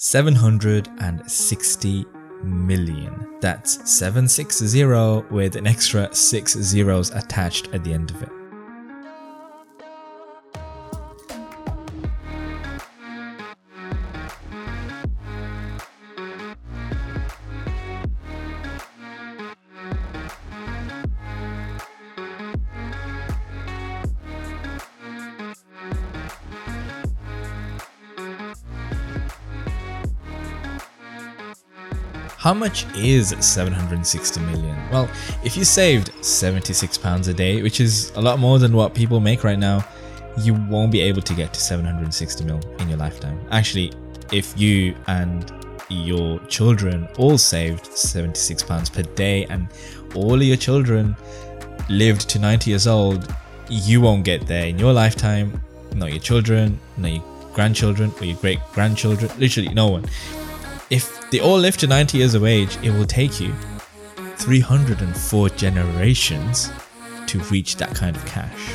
760 million. That's 760 with an extra six zeros attached at the end of it. How much is 760 million? Well, if you saved 76 pounds a day, which is a lot more than what people make right now, you won't be able to get to 760 mil in your lifetime. Actually, if you and your children all saved 76 pounds per day and all of your children lived to 90 years old, you won't get there in your lifetime. Not your children, not your grandchildren, or your great grandchildren. Literally, no one. If they all live to 90 years of age, it will take you 304 generations to reach that kind of cash.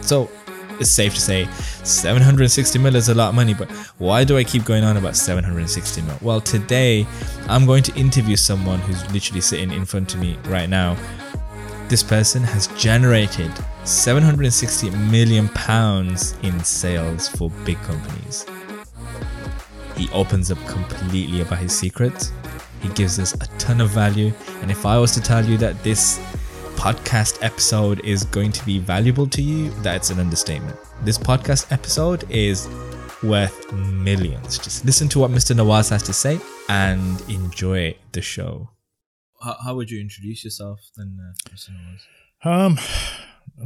So it's safe to say 760 mil is a lot of money, but why do I keep going on about 760 mil? Well, today I'm going to interview someone who's literally sitting in front of me right now. This person has generated 760 million pounds in sales for big companies. He opens up completely about his secrets. He gives us a ton of value. And if I was to tell you that this podcast episode is going to be valuable to you, that's an understatement. This podcast episode is worth millions. Just listen to what Mr. Nawaz has to say and enjoy the show. How, how would you introduce yourself then, uh, Mr. Nawaz? Um,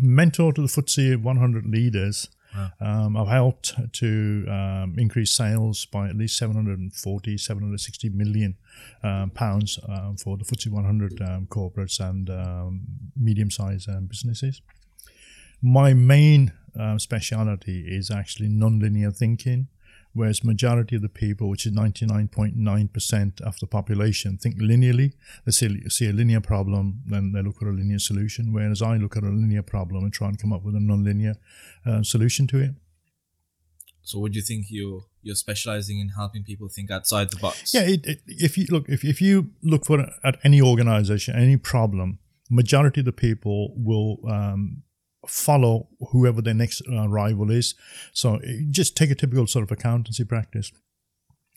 mentor to the FTSE 100 leaders Um, I've helped to um, increase sales by at least 740, 760 million um, pounds um, for the FTSE 100 um, corporates and um, medium-sized businesses. My main speciality is actually nonlinear thinking whereas majority of the people, which is 99.9% of the population, think linearly. They see, see a linear problem, then they look for a linear solution, whereas I look at a linear problem and try and come up with a non-linear uh, solution to it. So, would you think you're you're specializing in helping people think outside the box? Yeah, it, it, if you look if, if you look for at any organization, any problem, majority of the people will um, follow whoever their next uh, rival is. So just take a typical sort of accountancy practice.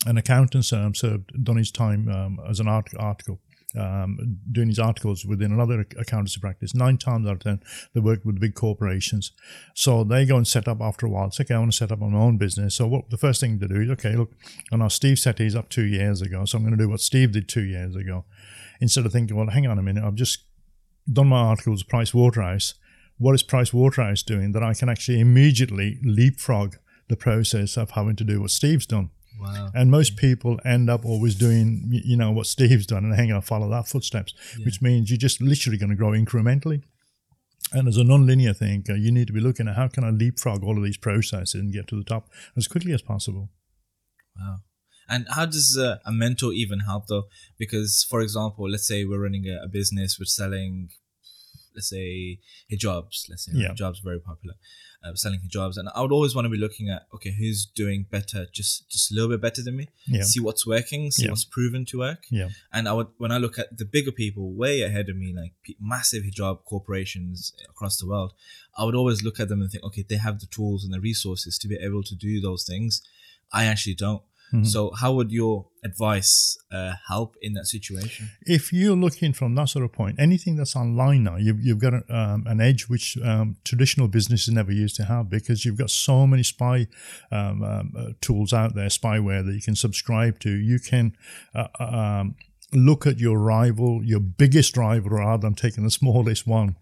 An accountant um, served done his time um, as an art- article. Um, doing his articles within another accountancy practice. Nine times out of ten, they work with big corporations. So they go and set up after a while. It's okay, I want to set up my own business. So what the first thing to do is, okay, look, I know Steve set his up two years ago, so I'm going to do what Steve did two years ago. Instead of thinking, well, hang on a minute, I've just done my articles, Price Waterhouse what is Price Waterhouse doing that I can actually immediately leapfrog the process of having to do what Steve's done. Wow. And most people end up always doing, you know, what Steve's done and hang on, follow that footsteps, yeah. which means you're just literally going to grow incrementally. And as a non-linear thinker, you need to be looking at how can I leapfrog all of these processes and get to the top as quickly as possible. Wow. And how does uh, a mentor even help though? Because, for example, let's say we're running a, a business, we're selling let's say hijabs let's say yeah. hijabs very popular uh, selling hijabs and i would always want to be looking at okay who's doing better just just a little bit better than me yeah. see what's working see yeah. what's proven to work yeah and i would when i look at the bigger people way ahead of me like massive hijab corporations across the world i would always look at them and think okay they have the tools and the resources to be able to do those things i actually don't Mm-hmm. So, how would your advice uh, help in that situation? If you're looking from that sort of point, anything that's online now, you've, you've got a, um, an edge which um, traditional businesses never used to have because you've got so many spy um, um uh, tools out there, spyware that you can subscribe to. You can uh, uh um, look at your rival, your biggest rival, rather than taking the smallest one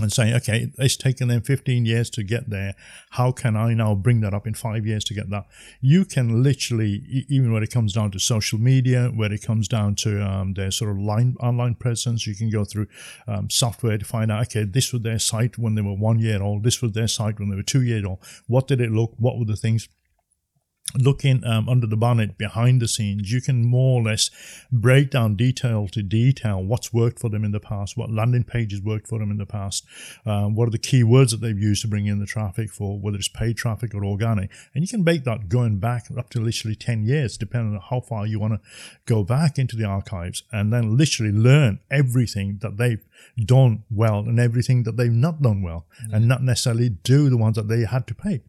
and saying, okay, it's taken them 15 years to get there. How can I now bring that up in five years to get that? You can literally, even when it comes down to social media, where it comes down to um, their sort of line, online presence, you can go through um, software to find out, okay, this was their site when they were one year old. This was their site when they were two years old. What did it look? What were the things? Looking um, under the bonnet behind the scenes, you can more or less break down detail to detail what's worked for them in the past, what landing pages worked for them in the past, um, what are the keywords that they've used to bring in the traffic for, whether it's paid traffic or organic. And you can make that going back up to literally 10 years, depending on how far you want to go back into the archives and then literally learn everything that they've done well and everything that they've not done well yeah. and not necessarily do the ones that they had to pay.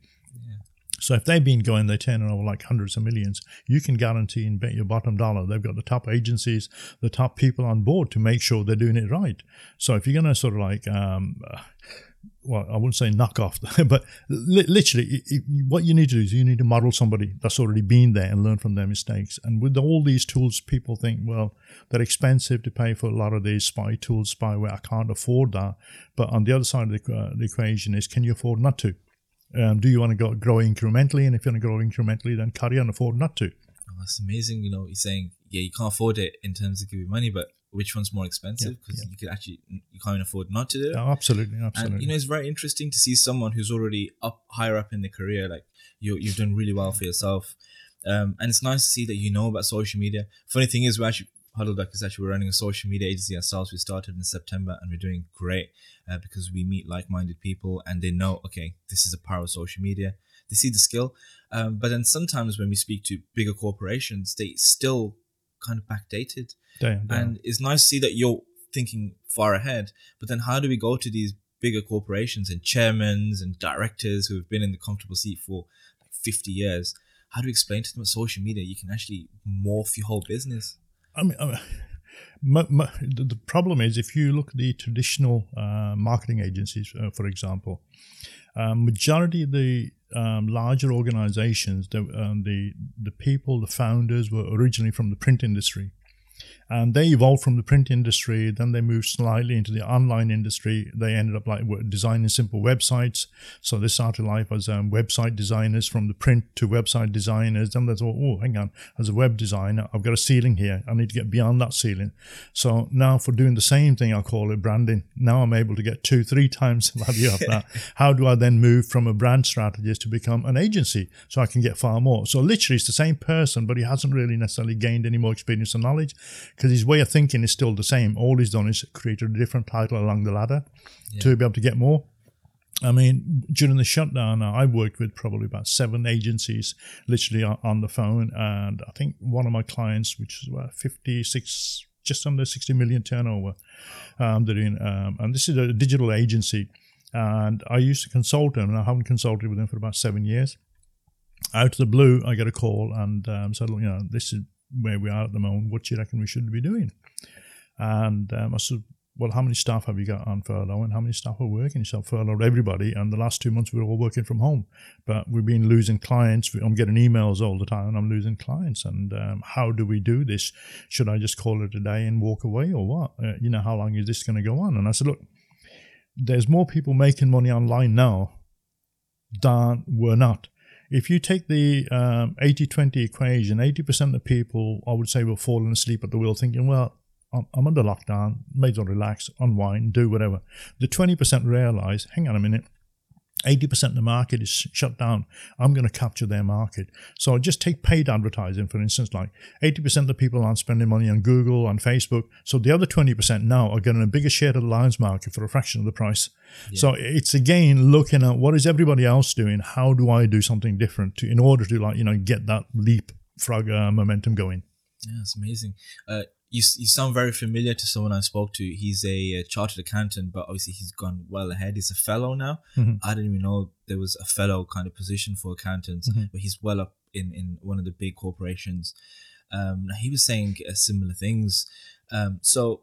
So if they've been going, they're turning over like hundreds of millions. You can guarantee and bet your bottom dollar they've got the top agencies, the top people on board to make sure they're doing it right. So if you're going to sort of like, um, well, I wouldn't say knock off, but li- literally, it, it, what you need to do is you need to model somebody that's already been there and learn from their mistakes. And with all these tools, people think, well, they're expensive to pay for a lot of these spy tools, spyware. I can't afford that. But on the other side of the, uh, the equation is, can you afford not to? Um, do you want to go, grow incrementally? And if you want to grow incrementally, then carry on afford not to. Oh, that's amazing. You know, you're saying, yeah, you can't afford it in terms of giving money, but which one's more expensive? Because yeah, yeah. you could actually, you can't afford not to do it. Oh, absolutely, absolutely. And, you know, it's very interesting to see someone who's already up higher up in the career, like you, you've done really well for yourself. Um, and it's nice to see that you know about social media. Funny thing is, we actually Huddleduck is actually we're running a social media agency ourselves. We started in September and we're doing great uh, because we meet like-minded people and they know, okay, this is the power of social media. They see the skill, um, but then sometimes when we speak to bigger corporations, they still kind of backdated. Damn, damn. And it's nice to see that you're thinking far ahead. But then how do we go to these bigger corporations and chairmen and directors who have been in the comfortable seat for like 50 years? How do we explain to them that social media you can actually morph your whole business? I mean, I mean my, my, the problem is if you look at the traditional uh, marketing agencies, uh, for example, um, majority of the um, larger organizations, the, um, the the people, the founders were originally from the print industry and they evolved from the print industry. Then they moved slightly into the online industry. They ended up like designing simple websites. So they started life as um, website designers from the print to website designers. Then they thought, oh, hang on, as a web designer, I've got a ceiling here. I need to get beyond that ceiling. So now for doing the same thing, I'll call it branding. Now I'm able to get two, three times the value of that. How do I then move from a brand strategist to become an agency so I can get far more? So literally, it's the same person, but he hasn't really necessarily gained any more experience or knowledge because his way of thinking is still the same. All he's done is created a different title along the ladder yeah. to be able to get more. I mean, during the shutdown, I worked with probably about seven agencies, literally on the phone, and I think one of my clients, which is about fifty-six, just under sixty million turnover, um, they're doing, um, and this is a digital agency, and I used to consult them, and I haven't consulted with them for about seven years. Out of the blue, I get a call and um, said, you know, this is where we are at the moment, what do you reckon we should be doing? And um, I said, well, how many staff have you got on furlough and how many staff are working? So furloughed everybody. And the last two months we were all working from home, but we've been losing clients. I'm getting emails all the time and I'm losing clients. And um, how do we do this? Should I just call it a day and walk away or what? Uh, you know, how long is this going to go on? And I said, look, there's more people making money online now than were not if you take the um, 80 20 equation, 80% of people, I would say, were falling asleep at the wheel thinking, well, I'm, I'm under lockdown, may as well relax, unwind, do whatever. The 20% realize, hang on a minute, 80% of the market is shut down. I'm going to capture their market. So just take paid advertising, for instance, like 80% of the people aren't spending money on Google, on Facebook. So the other 20% now are getting a bigger share of the Lions market for a fraction of the price. Yeah. So it's again looking at what is everybody else doing? How do I do something different to, in order to like, you know, get that leapfrog uh, momentum going? Yeah, it's amazing. Uh, you, you sound very familiar to someone I spoke to. He's a, a chartered accountant, but obviously he's gone well ahead. He's a fellow now. Mm-hmm. I didn't even know there was a fellow kind of position for accountants, mm-hmm. but he's well up in, in one of the big corporations. Um, he was saying uh, similar things. Um, so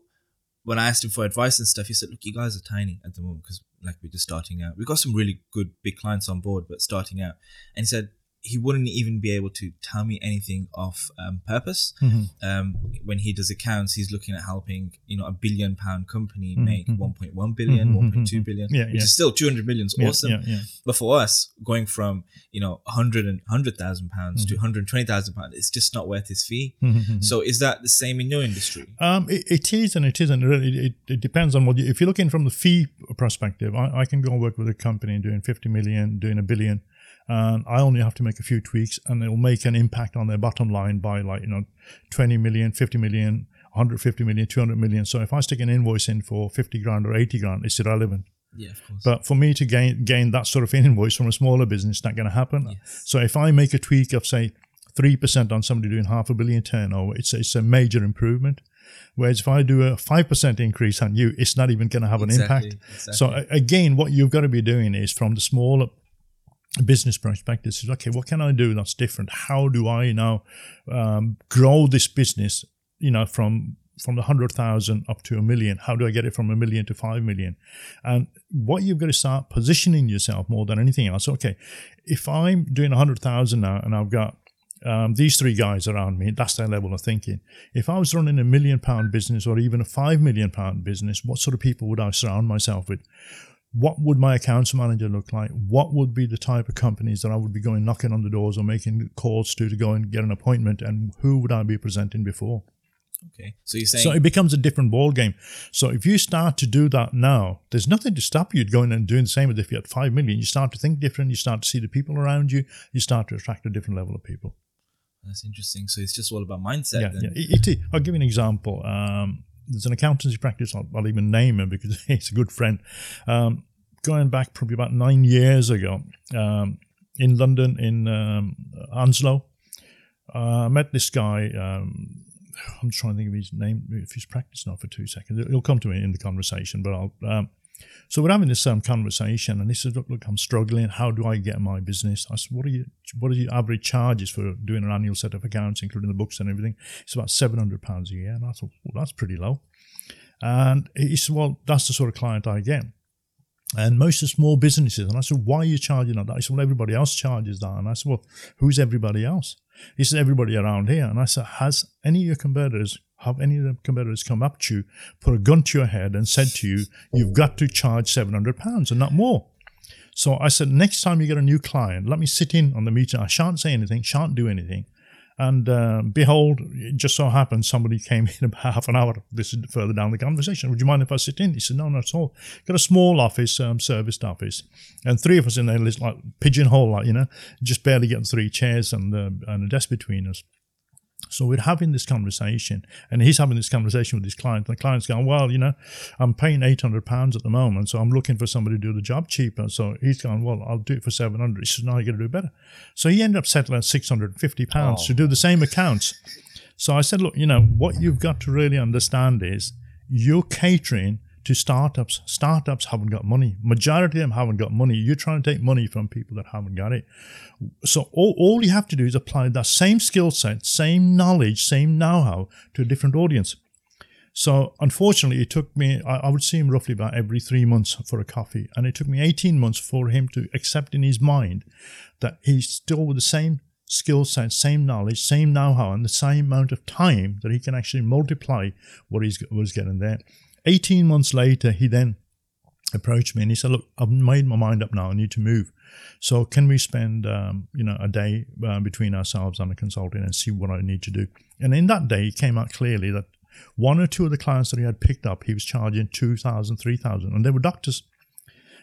when I asked him for advice and stuff, he said, "Look, you guys are tiny at the moment because like we're just starting out. We've got some really good big clients on board, but starting out." And he said, he wouldn't even be able to tell me anything of um, purpose. Mm-hmm. Um, when he does accounts, he's looking at helping you know a billion pound company mm-hmm. make mm-hmm. 1.1 billion, mm-hmm. 1.2 billion, yeah, which yeah. is still 200 million. Is awesome. Yeah, yeah, but for us, going from you know 100 and 100,000 pounds to 120,000 mm-hmm. pounds, it's just not worth his fee. Mm-hmm. So is that the same in your industry? Um, it, it is and it isn't. It, it, it depends on what you, if you're looking from the fee perspective. I, I can go and work with a company doing 50 million, doing a billion and I only have to make a few tweaks, and it'll make an impact on their bottom line by like you know, 20 million, 50 million, 150 million, 200 million. So if I stick an invoice in for 50 grand or 80 grand, it's irrelevant. Yeah, of course. But for me to gain gain that sort of invoice from a smaller business, not going to happen. Yes. So if I make a tweak of say three percent on somebody doing half a billion turnover, it's it's a major improvement. Whereas if I do a five percent increase on you, it's not even going to have an Exactly, impact. exactly. So again, what you've got to be doing is from the smaller business perspective is okay what can i do that's different how do i now um, grow this business you know from from the 100000 up to a million how do i get it from a million to 5 million and what you've got to start positioning yourself more than anything else okay if i'm doing 100000 now and i've got um, these three guys around me, that's their level of thinking. If I was running a million pound business or even a five million pound business, what sort of people would I surround myself with? What would my accounts manager look like? What would be the type of companies that I would be going knocking on the doors or making calls to to go and get an appointment? And who would I be presenting before? okay. So you're saying So it becomes a different ball game. So if you start to do that now, there's nothing to stop you going and doing the same as if you had five million. You start to think different. You start to see the people around you. You start to attract a different level of people. that's interesting. So it's just all about mindset Yeah, then. yeah. It, it, I'll give you an example. Um, there's an accountancy practice. I'll, I'll even name him because he's a good friend. Um, going back probably about nine years ago, um, in London, in um, Hounslow, uh, I met this guy. Um, I'm trying to think of his name. If he's practiced now for two seconds, it'll come to me in the conversation. But I'll. So we're having this um, conversation, and he says, "Look, look, I'm struggling. How do I get my business?" I said, "What are you? What are your average charges for doing an annual set of accounts, including the books and everything?" It's about seven hundred pounds a year, and I thought, "Well, that's pretty low." And he said, "Well, that's the sort of client I get." And most of small businesses, and I said, "Why are you charging that?" He said, "Well, everybody else charges that." And I said, "Well, who's everybody else?" He said, "Everybody around here." And I said, "Has any of your competitors?" Have any of the competitors come up to you, put a gun to your head, and said to you, "You've got to charge seven hundred pounds and not more"? So I said, next time you get a new client, let me sit in on the meeting. I shan't say anything, shan't do anything. And uh, behold, it just so happened somebody came in about half an hour. This is further down the conversation. Would you mind if I sit in? He said, no, not at all. Got a small office, um, serviced office, and three of us in there, like pigeonhole, like you know, just barely getting three chairs and uh, and a desk between us. So we're having this conversation, and he's having this conversation with his client. And the client's going, "Well, you know, I'm paying eight hundred pounds at the moment, so I'm looking for somebody to do the job cheaper." So he's going, "Well, I'll do it for seven hundred. He says, "No, you got to do better." So he ended up settling at six hundred and fifty pounds Oh. to do the same accounts. So I said, "Look, you know, what you've got to really understand is you're catering." To startups, startups haven't got money. Majority of them haven't got money. You're trying to take money from people that haven't got it. So all, all you have to do is apply that same skill set, same knowledge, same know-how to a different audience. So unfortunately, it took me, I, I would see him roughly about every three months for a coffee. And it took me 18 months for him to accept in his mind that he's still with the same skill set, same knowledge, same know-how, and the same amount of time that he can actually multiply what he's what he's getting there. 18 months later, he then approached me and he said, "Look, I've made my mind up now. I need to move. So can we spend, um, you know, a day uh, between ourselves and a consultant and see what I need to do?" And in that day, it came out clearly that one or two of the clients that he had picked up, he was charging 2,000, 3,000, and they were doctors.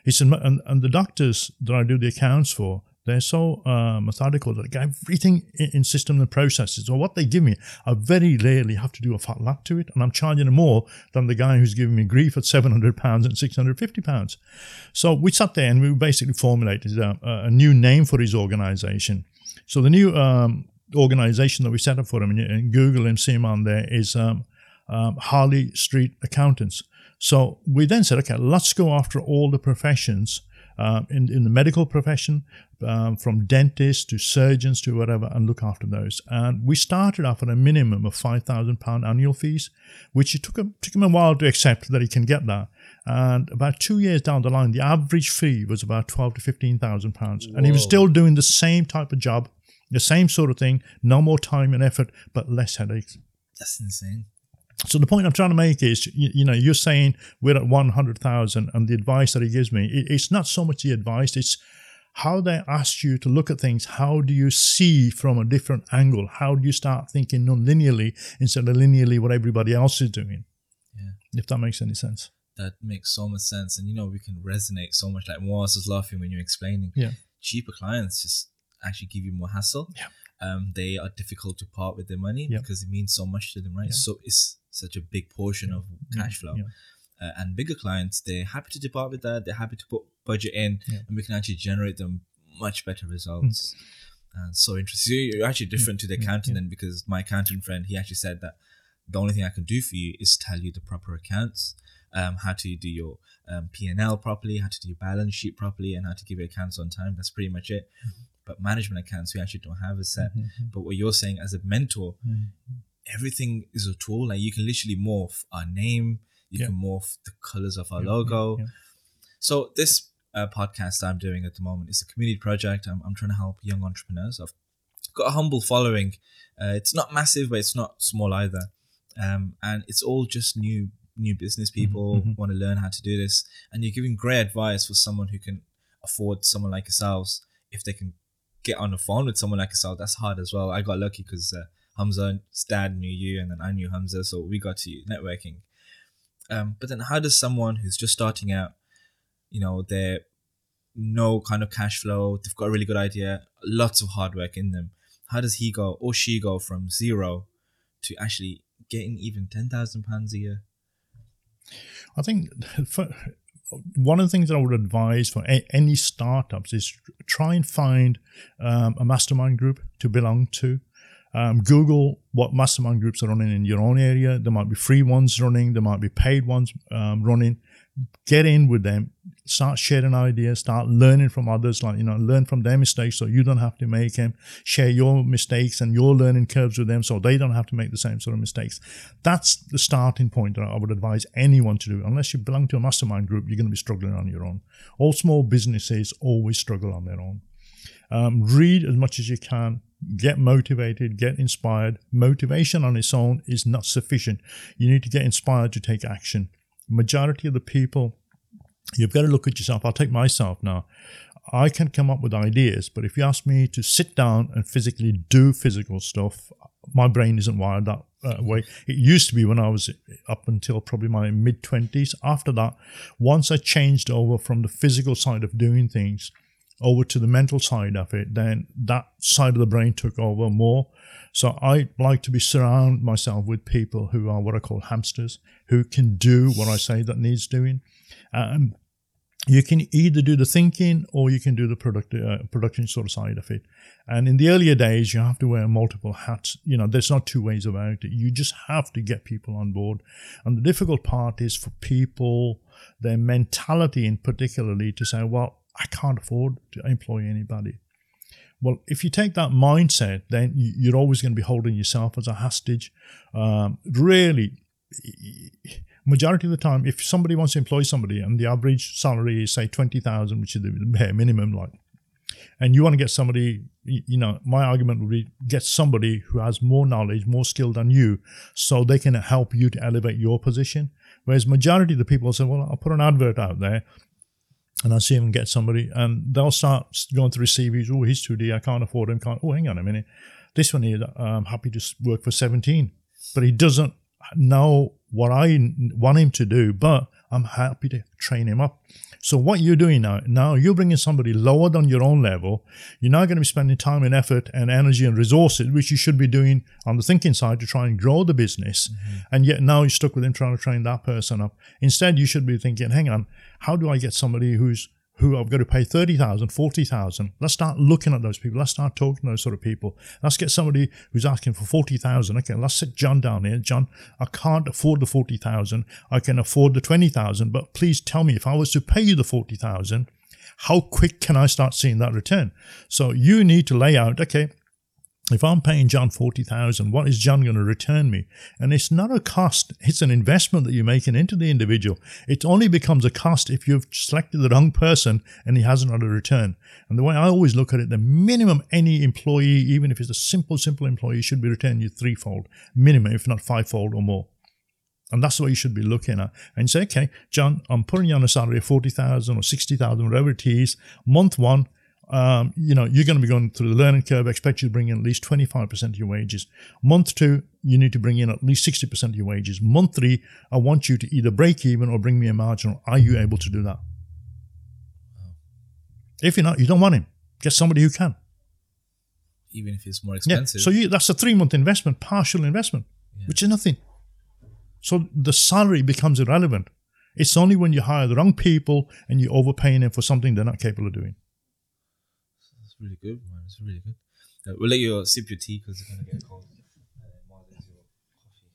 He said, and, and the doctors that I do the accounts for, they're so uh, methodical that get everything in, system and processes. So what they give me, I very rarely have to do a fat lap to it, and I'm charging them more than the guy who's giving me grief at seven hundred pounds and six hundred fifty pounds. So we sat there and we basically formulated a, a new name for his organisation. So the new um, organisation that we set up for him, and, you- and Google him, see him on there, is um, um, Harley Street Accountants. So we then said, okay, let's go after all the professions um, in, in the medical profession, um, from dentists to surgeons to whatever, and look after those. And we started off at a minimum of £5,000 annual fees, which it took him, took him a while to accept that he can get that. And about two years down the line, the average fee was about twelve to fifteen thousand pounds, and he was still doing the same type of job, the same sort of thing, no more time and effort, but less headaches. That's insane. So the point I'm trying to make is, you, you know, you're saying we're at 100,000 and the advice that he gives me, it, it's not so much the advice, it's how they ask you to look at things. How do you see from a different angle? How do you start thinking non-linearly instead of linearly what everybody else is doing? Yeah. If that makes any sense. That makes so much sense. And you know, we can resonate so much. Like Moaz was laughing when you're explaining. Yeah. cheaper clients just actually give you more hassle. Yeah. Um, they are difficult to part with their money Yeah. because it means so much to them, right? Yeah. So it's such a big portion of cash flow. Yeah. Uh, and bigger clients, they're happy to depart with that. They're happy to put budget in, Yeah. and we can actually generate them much better results. And so interesting. So you're actually different to the accountant yeah. then, because my accountant friend, he actually said that the only thing I can do for you is tell you the proper accounts, um, how to do your um, P and L properly, how to do your balance sheet properly, and how to give your accounts on time. That's pretty much it. Mm-hmm. But management accounts, we actually don't have a set. Mhm. But what you're saying as a mentor, Mhm. everything is a tool. Like you can literally morph our name, you Yeah. can morph the colors of our Yeah, logo. yeah. So this uh, podcast I'm doing at the moment is a community project. I'm, I'm trying to help young entrepreneurs. I've got a humble following. Uh, it's not massive, but it's not small either. Um, and it's all just new new business people mhm. want to learn how to do this. And you're giving great advice for someone who can afford someone like yourselves. If they can get on the phone with someone like yourself, that's hard as well. I got lucky because uh, Hamza's dad knew you, and then I knew Hamza, so we got to networking. Um, but then, how does someone who's just starting out, you know, they're no kind of cash flow, they've got a really good idea, lots of hard work in them. How does he go or she go from zero to actually getting even ten thousand pounds a year? I think for, one of the things that I would advise for a, any startups is try and find um, a mastermind group to belong to. Um, Google what mastermind groups are running in your own area. There might be free ones running, there might be paid ones um, running. Get in with them, start sharing ideas, start learning from others, like, you know, learn from their mistakes so you don't have to make them. Share your mistakes and your learning curves with them so they don't have to make the same sort of mistakes. That's the starting point that I would advise anyone to do. Unless you belong to a mastermind group, you're going to be struggling on your own. All small businesses always struggle on their own. Um, read as much as you can. Get motivated, get inspired. Motivation on its own is not sufficient. You need to get inspired to take action. Majority of the people, you've got to look at yourself. I'll take myself now. I can come up with ideas, but if you ask me to sit down and physically do physical stuff, my brain isn't wired that uh, way. It used to be when I was up until probably my mid 20s. After that, once I changed over from the physical side of doing things over to the mental side of it, then that side of the brain took over more. So I like to be surround myself with people who are what I call hamsters, who can do what I say that needs doing. Um, you can either do the thinking or you can do the product, uh, production sort of side of it. And in the earlier days, you have to wear multiple hats. You know, there's not two ways about it. You just have to get people on board. And the difficult part is for people, their mentality in particularly to say, well, I can't afford to employ anybody. Well, if you take that mindset, then you- you're always going to be holding yourself as a hostage. Um, really, majority of the time, if somebody wants to employ somebody and the average salary is say twenty thousand, which is the bare minimum, like, and you want to get somebody, you know, my argument would be get somebody who has more knowledge, more skill than you, so they can help you to elevate your position. Whereas majority of the people say, well, I'll put an advert out there and I'll see him get somebody, and they'll start going through CVs. Oh, he's 2D, I can't afford him. Can't. Oh, hang on a minute. This one here, I'm happy to work for 17, but he doesn't know what I want him to do, but I'm happy to train him up. So what you're doing now, now you're bringing somebody lower than your own level. You're now going to be spending time and effort and energy and resources, which you should be doing on the thinking side to try and grow the business. Mm-hmm. And yet now you're stuck with him trying to train that person up. Instead, you should be thinking, hang on, how do I get somebody who's who I've got to pay 30,000, 40,000. Let's start looking at those people. Let's start talking to those sort of people. Let's get somebody who's asking for 40,000. Okay, let's sit John down here. John, I can't afford the 40,000. I can afford the 20,000, but please tell me if I was to pay you the 40,000, how quick can I start seeing that return? So you need to lay out, okay, if I'm paying John 40,000, what is John going to return me? And it's not a cost, it's an investment that you're making into the individual. It only becomes a cost if you've selected the wrong person and he hasn't had a return. And the way I always look at it, the minimum any employee, even if it's a simple, simple employee, should be returning you threefold, minimum, if not fivefold or more. And that's what you should be looking at. And say, okay, John, I'm putting you on a salary of 40,000 or 60,000, whatever it is. Month one, um, you know, you're going to be going through the learning curve. I expect you to bring in at least 25% of your wages. Month two, you need to bring in at least 60% of your wages. Month three, I want you to either break even or bring me a margin. Are you able to do that? If you're not, you don't want him. Get somebody who can. Even if it's more expensive. Yeah. So you, that's a three month investment, partial investment, which is nothing. So the salary becomes irrelevant. It's only when you hire the wrong people and you're overpaying them for something they're not capable of doing. Really good, man. It's really good. Uh, we'll let you sip your tea because it's gonna get cold. Uh, while there's your coffee.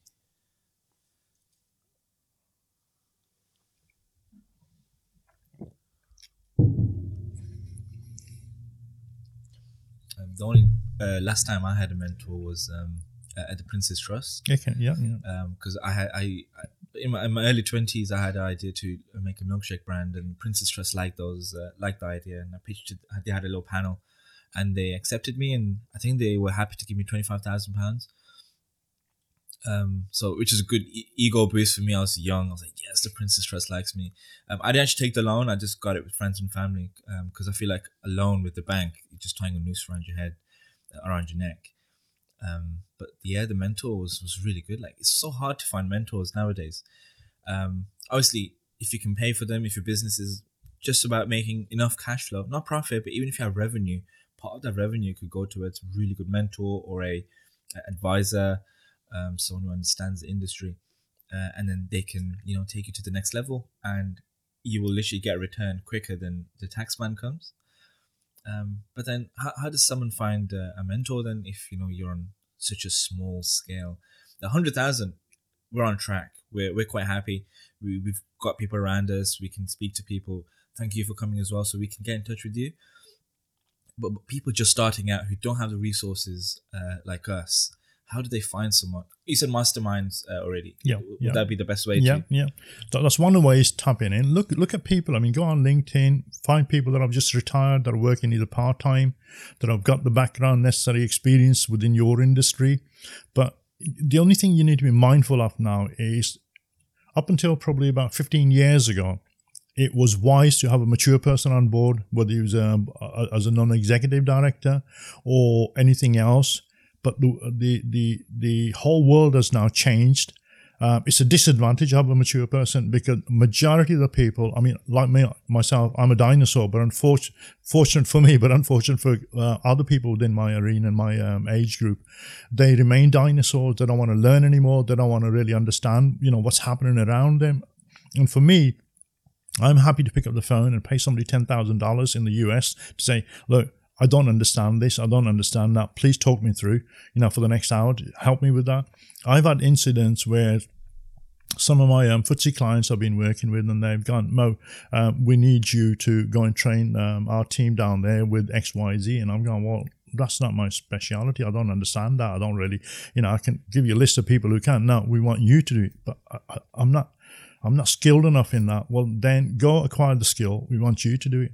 Um, the only uh, last time I had a mentor was um, at the Prince's Trust Okay, yeah, yeah. because I had I, I in my, in my early twenties I had the idea to make a milkshake brand and Prince's Trust liked those uh, liked the idea and I pitched it. They had a little panel, and they accepted me and I think they were happy to give me twenty five thousand pounds. Um, so which is a good e- ego boost for me. I was young. I was like, yes, the Prince's Trust likes me. Um, I didn't actually take the loan. I just got it with friends and family because I feel like a loan with the bank, you're just tying a noose around your head, uh, around your neck. Um, but yeah, the mentor was, was really good. Like it's so hard to find mentors nowadays. Um, obviously, if you can pay for them, if your business is just about making enough cash flow, not profit, but even if you have revenue, part of that revenue could go towards a really good mentor or a, a advisor, um, someone who understands the industry, uh, and then they can you know take you to the next level, and you will literally get a return quicker than the tax man comes. Um, but then, how, how does someone find a mentor then if you know you're on such a small scale? The hundred thousand, we're on track. We're we're quite happy. We we've got people around us. We can speak to people. Thank you for coming as well, so we can get in touch with you. But, but people just starting out who don't have the resources uh, like us, how do they find someone? You said masterminds uh, already. Yeah, Would yeah. that be the best way Yeah, to? yeah. That's one of the ways tapping in. Look, look at people. I mean, go on LinkedIn, find people that have just retired, that are working either part time, that have got the background, necessary experience within your industry. But the only thing you need to be mindful of now is, up until probably about fifteen years ago, it was wise to have a mature person on board, whether he was um, as a non-executive director or anything else. But the the the, the whole world has now changed. Um, it's a disadvantage to have a mature person because majority of the people, I mean, like me myself, I'm a dinosaur, but unfortunate, fortunate for me, but unfortunate for uh, other people within my arena and my um, age group, they remain dinosaurs. They don't want to learn anymore. They don't want to really understand, you know, what's happening around them. And for me, I'm happy to pick up the phone and pay somebody ten thousand dollars in the US to say, look, I don't understand this, I don't understand that. Please talk me through, you know, for the next hour. Help me with that. I've had incidents where some of my um, FTSE clients I've been working with, and they've gone, Mo, um, we need you to go and train um, our team down there with X, Y, Z. And I'm going, well, that's not my speciality. I don't understand that. I don't really, you know, I can give you a list of people who can. No, we want you to do it, but I, I'm not. I'm not skilled enough in that. Well, then go acquire the skill. We want you to do it.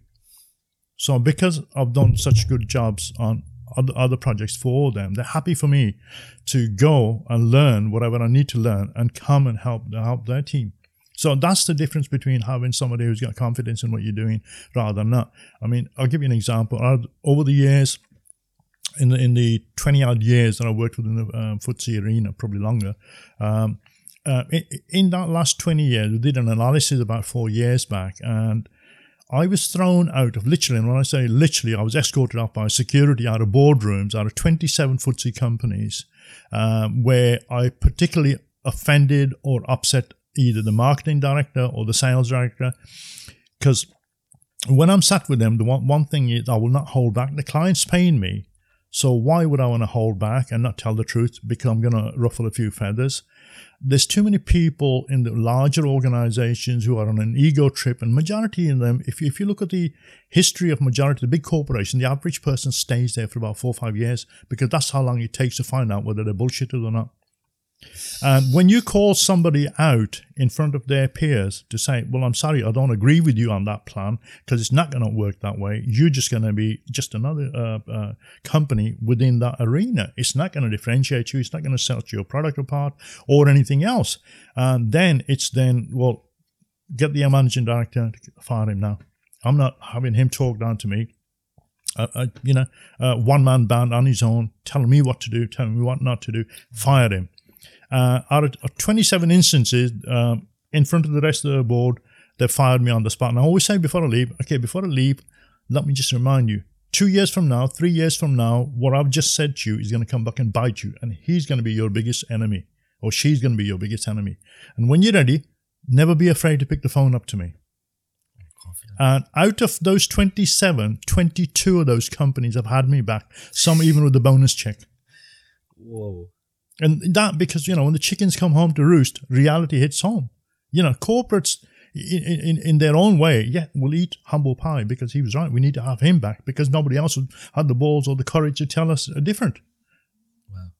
So because I've done such good jobs on other, other projects for them, they're happy for me to go and learn whatever I need to learn and come and help help their team. So that's the difference between having somebody who's got confidence in what you're doing rather than not. I mean, I'll give you an example. Over the years, in the in the 20 odd years that I worked within the um, FTSE arena, probably longer, um, uh, in, that last 20 years, we did an analysis about four years back, and I was thrown out of literally, and when I say literally, I was escorted off by security out of boardrooms out of 27 FTSE companies um, where I particularly offended or upset either the marketing director or the sales director. Because when I'm sat with them, the one, one thing is I will not hold back. The client's paying me. So why would I want to hold back and not tell the truth? Because I'm going to ruffle a few feathers there's too many people in the larger organizations who are on an ego trip and majority of them if you, if you look at the history of majority of the big corporation the average person stays there for about four or five years because that's how long it takes to find out whether they're bullshitted or not and when you call somebody out in front of their peers to say, Well, I'm sorry, I don't agree with you on that plan because it's not going to work that way, you're just going to be just another uh, uh, company within that arena. It's not going to differentiate you, it's not going to set your product apart or anything else. And then it's then, well, get the managing director to fire him now. I'm not having him talk down to me. Uh, uh, you know, uh, one man band on his own, telling me what to do, telling me what not to do. Fire him. Uh, out of 27 instances, um, in front of the rest of the board, they fired me on the spot. And I always say before I leave, okay, before I leave, let me just remind you two years from now, three years from now, what I've just said to you is going to come back and bite you, and he's going to be your biggest enemy, or she's going to be your biggest enemy. And when you're ready, never be afraid to pick the phone up to me. And out of those 27, 22 of those companies have had me back, some even with a bonus check. Whoa. And that because, you know, when the chickens come home to roost, reality hits home. You know, corporates in, in, in their own way, yeah, will eat humble pie because he was right. We need to have him back because nobody else had the balls or the courage to tell us uh, different. Wow.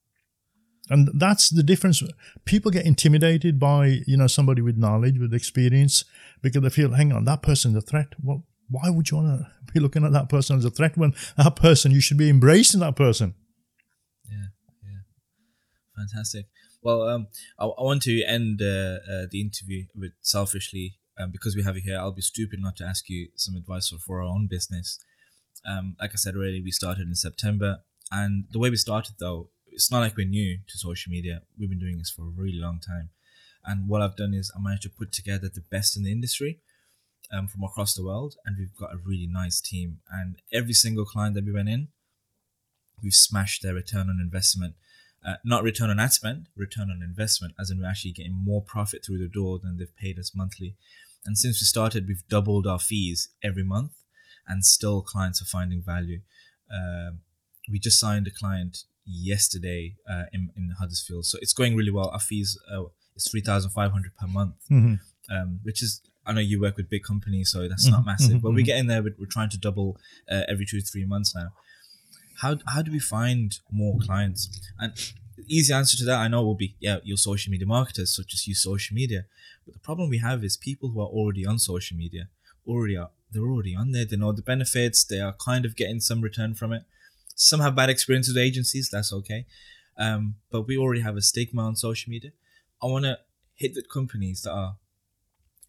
And that's the difference. People get intimidated by, you know, somebody with knowledge, with experience, because they feel, hang on, that person's a threat. Well, why would you want to be looking at that person as a threat when that person, you should be embracing that person? Fantastic. Well, um, I, I want to end uh, uh, the interview with selfishly um, because we have you here. I'll be stupid not to ask you some advice for, for our own business. Um, like I said already, we started in September, and the way we started though, it's not like we're new to social media. We've been doing this for a really long time, and what I've done is I managed to put together the best in the industry. Um, from across the world, and we've got a really nice team. And every single client that we went in, we've smashed their return on investment uh, not return on ad spend, return on investment, as in we're actually getting more profit through the door than they've paid us monthly. And since we started, we've doubled our fees every month, and still clients are finding value. Uh, we just signed a client yesterday uh, in, in Huddersfield, so it's going really well. Our fees uh, is three thousand five hundred per month, mm-hmm. um, which is I know you work with big companies, so that's not mm-hmm. massive, mm-hmm. but we're getting there. We're, we're trying to double uh, every two three months now how how do we find more clients? And easy answer to that I know will be yeah, your social media marketers, so just use social media. But the problem we have is people who are already on social media, already are they're already on there. They know the benefits. They are kind of getting some return from it. Some have bad experiences with agencies. That's okay. Um, but we already have a stigma on social media. I want to hit the companies that are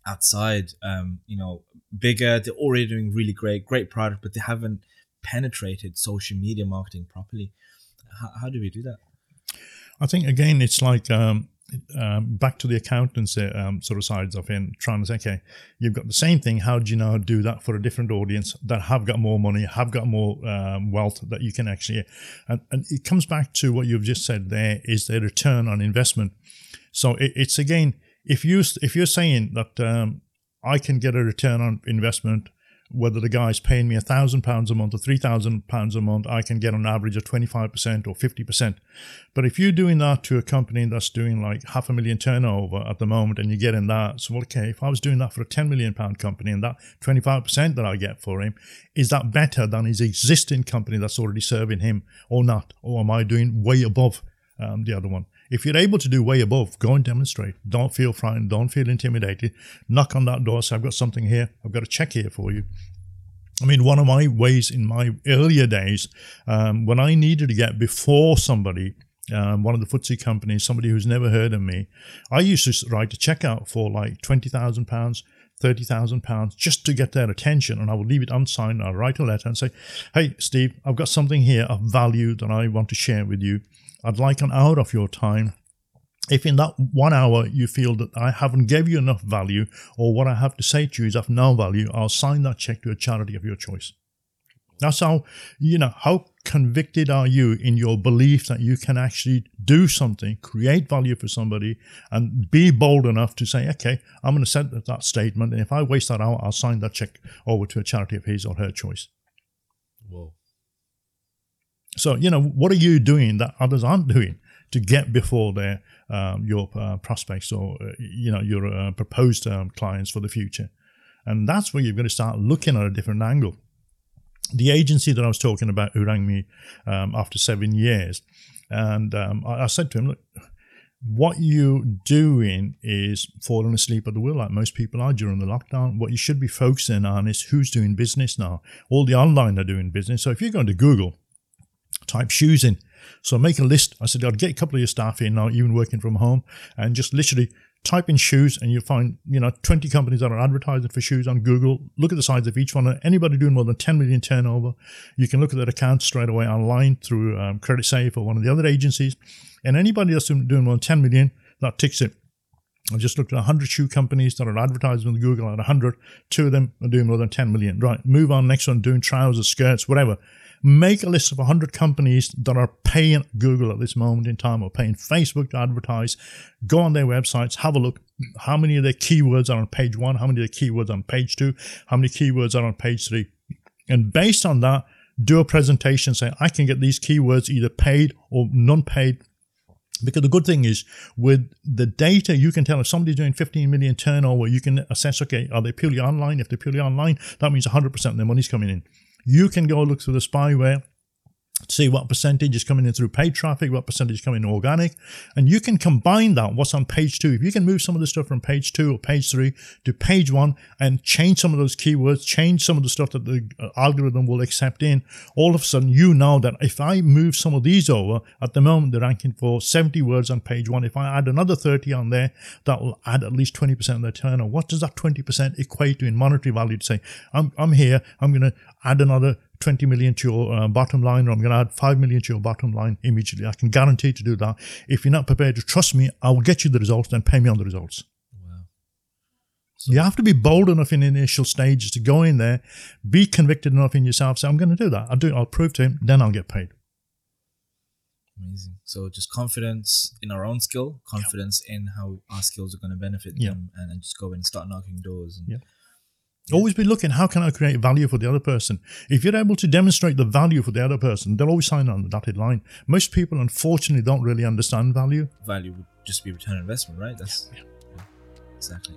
outside, um, you know, bigger. They're already doing really great, great product, but they haven't penetrated social media marketing properly. How, how do we do that? I think again, it's like um, um, back to the accountants um, sort of sides of it, trying to say, okay, you've got the same thing. How do you now do that for a different audience that have got more money, have got more um, wealth that you can actually, and, and, it comes back to what you've just said. There is the return on investment. So it, it's again, if you if you're saying that um, I can get a return on investment whether the guy's paying me a thousand pounds a month or three thousand pounds a month, I can get an average of 25% or 50%. But if you're doing that to a company that's doing like half a million turnover at the moment and you're getting that, so okay, if I was doing that for a 10 million pound company and that 25% that I get for him, is that better than his existing company that's already serving him or not? Or am I doing way above um, the other one? If you're able to do way above, go and demonstrate. Don't feel frightened. Don't feel intimidated. Knock on that door. Say, I've got something here. I've got a check here for you. I mean, one of my ways in my earlier days, um, when I needed to get before somebody, um, one of the FTSE companies, somebody who's never heard of me, I used to write a check out for like £20,000, £30,000 just to get their attention. And I would leave it unsigned. I'd write a letter and say, Hey, Steve, I've got something here of value that I want to share with you. I'd like an hour of your time. If in that one hour you feel that I haven't gave you enough value or what I have to say to you is of no value, I'll sign that check to a charity of your choice. That's how, you know, how convicted are you in your belief that you can actually do something, create value for somebody, and be bold enough to say, okay, I'm going to send that statement. And if I waste that hour, I'll sign that check over to a charity of his or her choice. Whoa. So, you know, what are you doing that others aren't doing to get before their um, your uh, prospects or, uh, you know, your uh, proposed um, clients for the future? And that's where you've got to start looking at a different angle. The agency that I was talking about who rang me um, after seven years, and um, I, I said to him, look, what you're doing is falling asleep at the wheel like most people are during the lockdown. What you should be focusing on is who's doing business now. All the online are doing business. So if you're going to Google type shoes in. So make a list. I said, I'd get a couple of your staff in now, even working from home, and just literally type in shoes and you'll find, you know, 20 companies that are advertising for shoes on Google. Look at the size of each one. Anybody doing more than 10 million turnover, you can look at their account straight away online through um, Creditsafe or one of the other agencies. And anybody that's doing more than 10 million, that ticks it. I've just looked at 100 shoe companies that are advertising with Google at 100. Two of them are doing more than 10 million. Right, move on. Next one, doing trousers, skirts, whatever. Make a list of 100 companies that are paying Google at this moment in time or paying Facebook to advertise. Go on their websites, have a look. How many of their keywords are on page one? How many of their keywords on page two? How many keywords are on page three? And based on that, do a presentation say, I can get these keywords either paid or non paid because the good thing is with the data, you can tell if somebody's doing 15 million turnover, you can assess, okay, are they purely online? If they're purely online, that means 100% of their money's coming in. You can go look through the SpyFu see what percentage is coming in through paid traffic, what percentage is coming in organic. And you can combine that, what's on page two. If you can move some of the stuff from page two or page three to page one and change some of those keywords, change some of the stuff that the uh, algorithm will accept in, all of a sudden you know that if I move some of these over, at the moment they're ranking for 70 words on page one. If I add another 30 on there, that will add at least 20% of their turnover. What does that 20% equate to in monetary value to say, I'm, I'm here, I'm going to add another 20 million to your uh, bottom line, or I'm going to add 5 million to your bottom line immediately. I can guarantee to do that. If you're not prepared to trust me, I will get you the results, then pay me on the results. Wow. So you have to be bold enough in the initial stages to go in there, be convicted enough in yourself, say, I'm going to do that. I'll do it. I'll prove to him, then I'll get paid. Amazing. So just confidence in our own skill, confidence yeah. in how our skills are going to benefit yeah. them, and, and just go in and start knocking doors. And, yeah. Always be looking, how can I create value for the other person? If you're able to demonstrate the value for the other person, they'll always sign on the dotted line. Most people, unfortunately, don't really understand value. Value would just be return on investment, right? That's yeah. Yeah, exactly.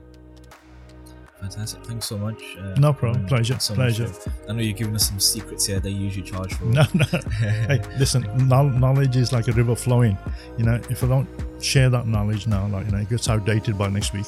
Fantastic. Thanks so much. Uh, no problem. Pleasure. So Pleasure. I know you're giving us some secrets here they usually charge for. No, no. hey, listen, knowledge is like a river flowing. You know, if I don't share that knowledge now, like, you know, it gets outdated by next week.